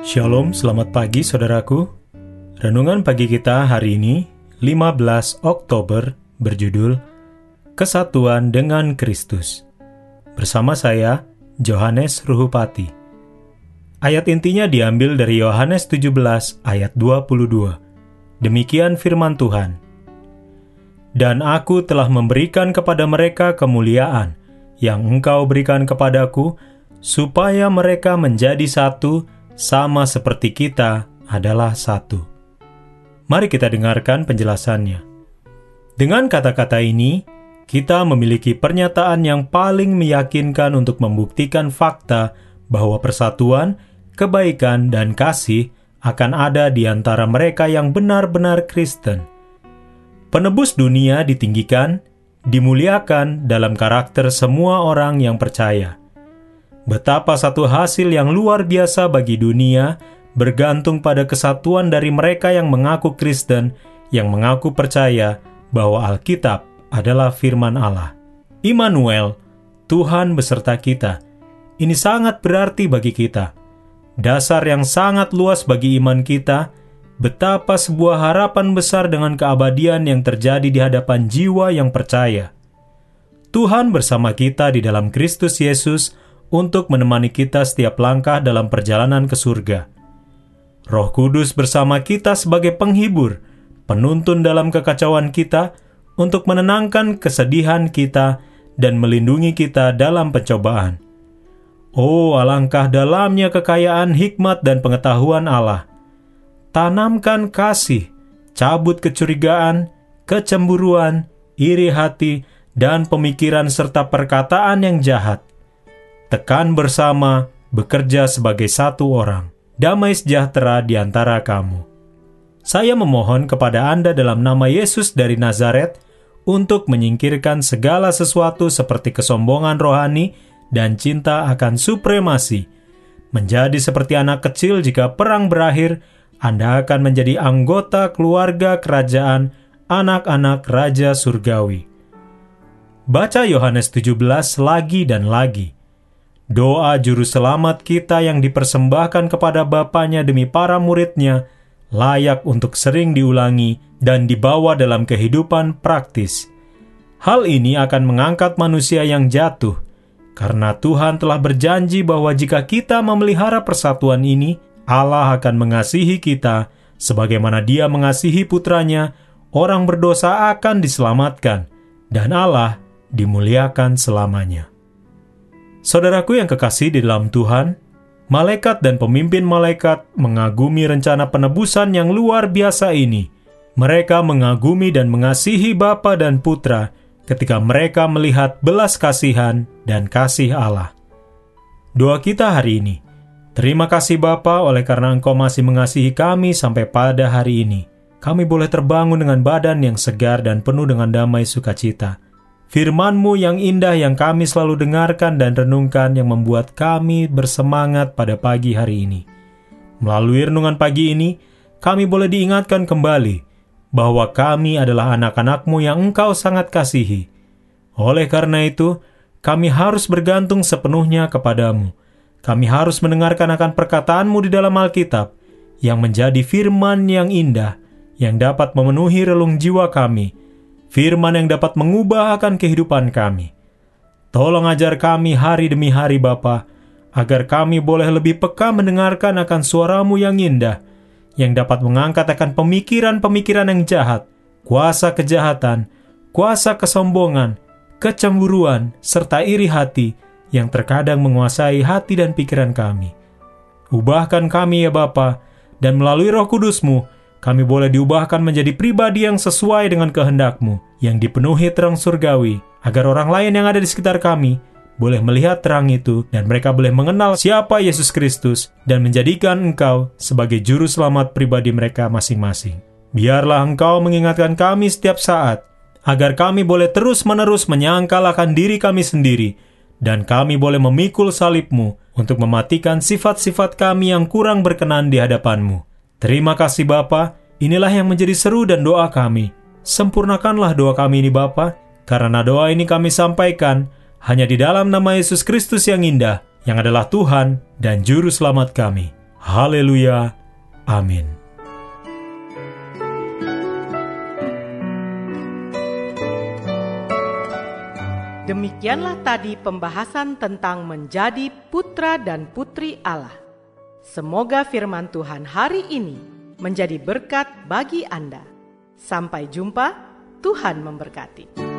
Shalom, selamat pagi saudaraku. Renungan pagi kita hari ini, 15 Oktober, berjudul Kesatuan dengan Kristus. Bersama saya, Johannes Ruhupati. Ayat intinya diambil dari Yohanes 17 ayat 22. Demikian firman Tuhan. Dan aku telah memberikan kepada mereka kemuliaan yang engkau berikan kepadaku, supaya mereka menjadi satu sama seperti kita adalah satu. Mari kita dengarkan penjelasannya. Dengan kata-kata ini, kita memiliki pernyataan yang paling meyakinkan untuk membuktikan fakta bahwa persatuan, kebaikan, dan kasih akan ada di antara mereka yang benar-benar Kristen. Penebus dunia ditinggikan, dimuliakan dalam karakter semua orang yang percaya. Betapa satu hasil yang luar biasa bagi dunia bergantung pada kesatuan dari mereka yang mengaku Kristen, yang mengaku percaya bahwa Alkitab adalah firman Allah. Immanuel, Tuhan beserta kita. Ini sangat berarti bagi kita. Dasar yang sangat luas bagi iman kita, betapa sebuah harapan besar dengan keabadian yang terjadi di hadapan jiwa yang percaya. Tuhan bersama kita di dalam Kristus Yesus untuk menemani kita setiap langkah dalam perjalanan ke surga. Roh Kudus bersama kita sebagai penghibur, penuntun dalam kekacauan kita, untuk menenangkan kesedihan kita dan melindungi kita dalam pencobaan. Oh, alangkah dalamnya kekayaan hikmat dan pengetahuan Allah. Tanamkan kasih, cabut kecurigaan, kecemburuan, iri hati, dan pemikiran serta perkataan yang jahat tekan bersama, bekerja sebagai satu orang. Damai sejahtera di antara kamu. Saya memohon kepada Anda dalam nama Yesus dari Nazaret untuk menyingkirkan segala sesuatu seperti kesombongan rohani dan cinta akan supremasi. Menjadi seperti anak kecil jika perang berakhir, Anda akan menjadi anggota keluarga kerajaan anak-anak Raja Surgawi. Baca Yohanes 17 lagi dan lagi. Doa juru selamat kita yang dipersembahkan kepada Bapaknya demi para muridnya layak untuk sering diulangi dan dibawa dalam kehidupan praktis. Hal ini akan mengangkat manusia yang jatuh, karena Tuhan telah berjanji bahwa jika kita memelihara persatuan ini, Allah akan mengasihi kita sebagaimana Dia mengasihi putranya, orang berdosa akan diselamatkan, dan Allah dimuliakan selamanya. Saudaraku yang kekasih di dalam Tuhan, malaikat dan pemimpin malaikat mengagumi rencana penebusan yang luar biasa ini. Mereka mengagumi dan mengasihi Bapa dan Putra ketika mereka melihat belas kasihan dan kasih Allah. Doa kita hari ini, Terima kasih Bapa oleh karena Engkau masih mengasihi kami sampai pada hari ini. Kami boleh terbangun dengan badan yang segar dan penuh dengan damai sukacita firman-Mu yang indah yang kami selalu dengarkan dan renungkan yang membuat kami bersemangat pada pagi hari ini. Melalui renungan pagi ini, kami boleh diingatkan kembali bahwa kami adalah anak-anak-Mu yang Engkau sangat kasihi. Oleh karena itu, kami harus bergantung sepenuhnya kepadamu. Kami harus mendengarkan akan perkataan-Mu di dalam Alkitab, yang menjadi firman yang indah, yang dapat memenuhi relung jiwa kami, firman yang dapat mengubah akan kehidupan kami. Tolong ajar kami hari demi hari Bapa, agar kami boleh lebih peka mendengarkan akan suaramu yang indah, yang dapat mengangkat akan pemikiran-pemikiran yang jahat, kuasa kejahatan, kuasa kesombongan, kecemburuan, serta iri hati yang terkadang menguasai hati dan pikiran kami. Ubahkan kami ya Bapa, dan melalui roh kudusmu, kami boleh diubahkan menjadi pribadi yang sesuai dengan kehendakmu, yang dipenuhi terang surgawi, agar orang lain yang ada di sekitar kami boleh melihat terang itu dan mereka boleh mengenal siapa Yesus Kristus dan menjadikan engkau sebagai juru selamat pribadi mereka masing-masing. Biarlah engkau mengingatkan kami setiap saat agar kami boleh terus-menerus menyangkal akan diri kami sendiri dan kami boleh memikul salibmu untuk mematikan sifat-sifat kami yang kurang berkenan di hadapanmu. Terima kasih Bapa. Inilah yang menjadi seru dan doa kami. Sempurnakanlah doa kami ini Bapa, karena doa ini kami sampaikan hanya di dalam nama Yesus Kristus yang indah, yang adalah Tuhan dan Juru Selamat kami. Haleluya. Amin. Demikianlah tadi pembahasan tentang menjadi putra dan putri Allah. Semoga firman Tuhan hari ini menjadi berkat bagi Anda. Sampai jumpa, Tuhan memberkati.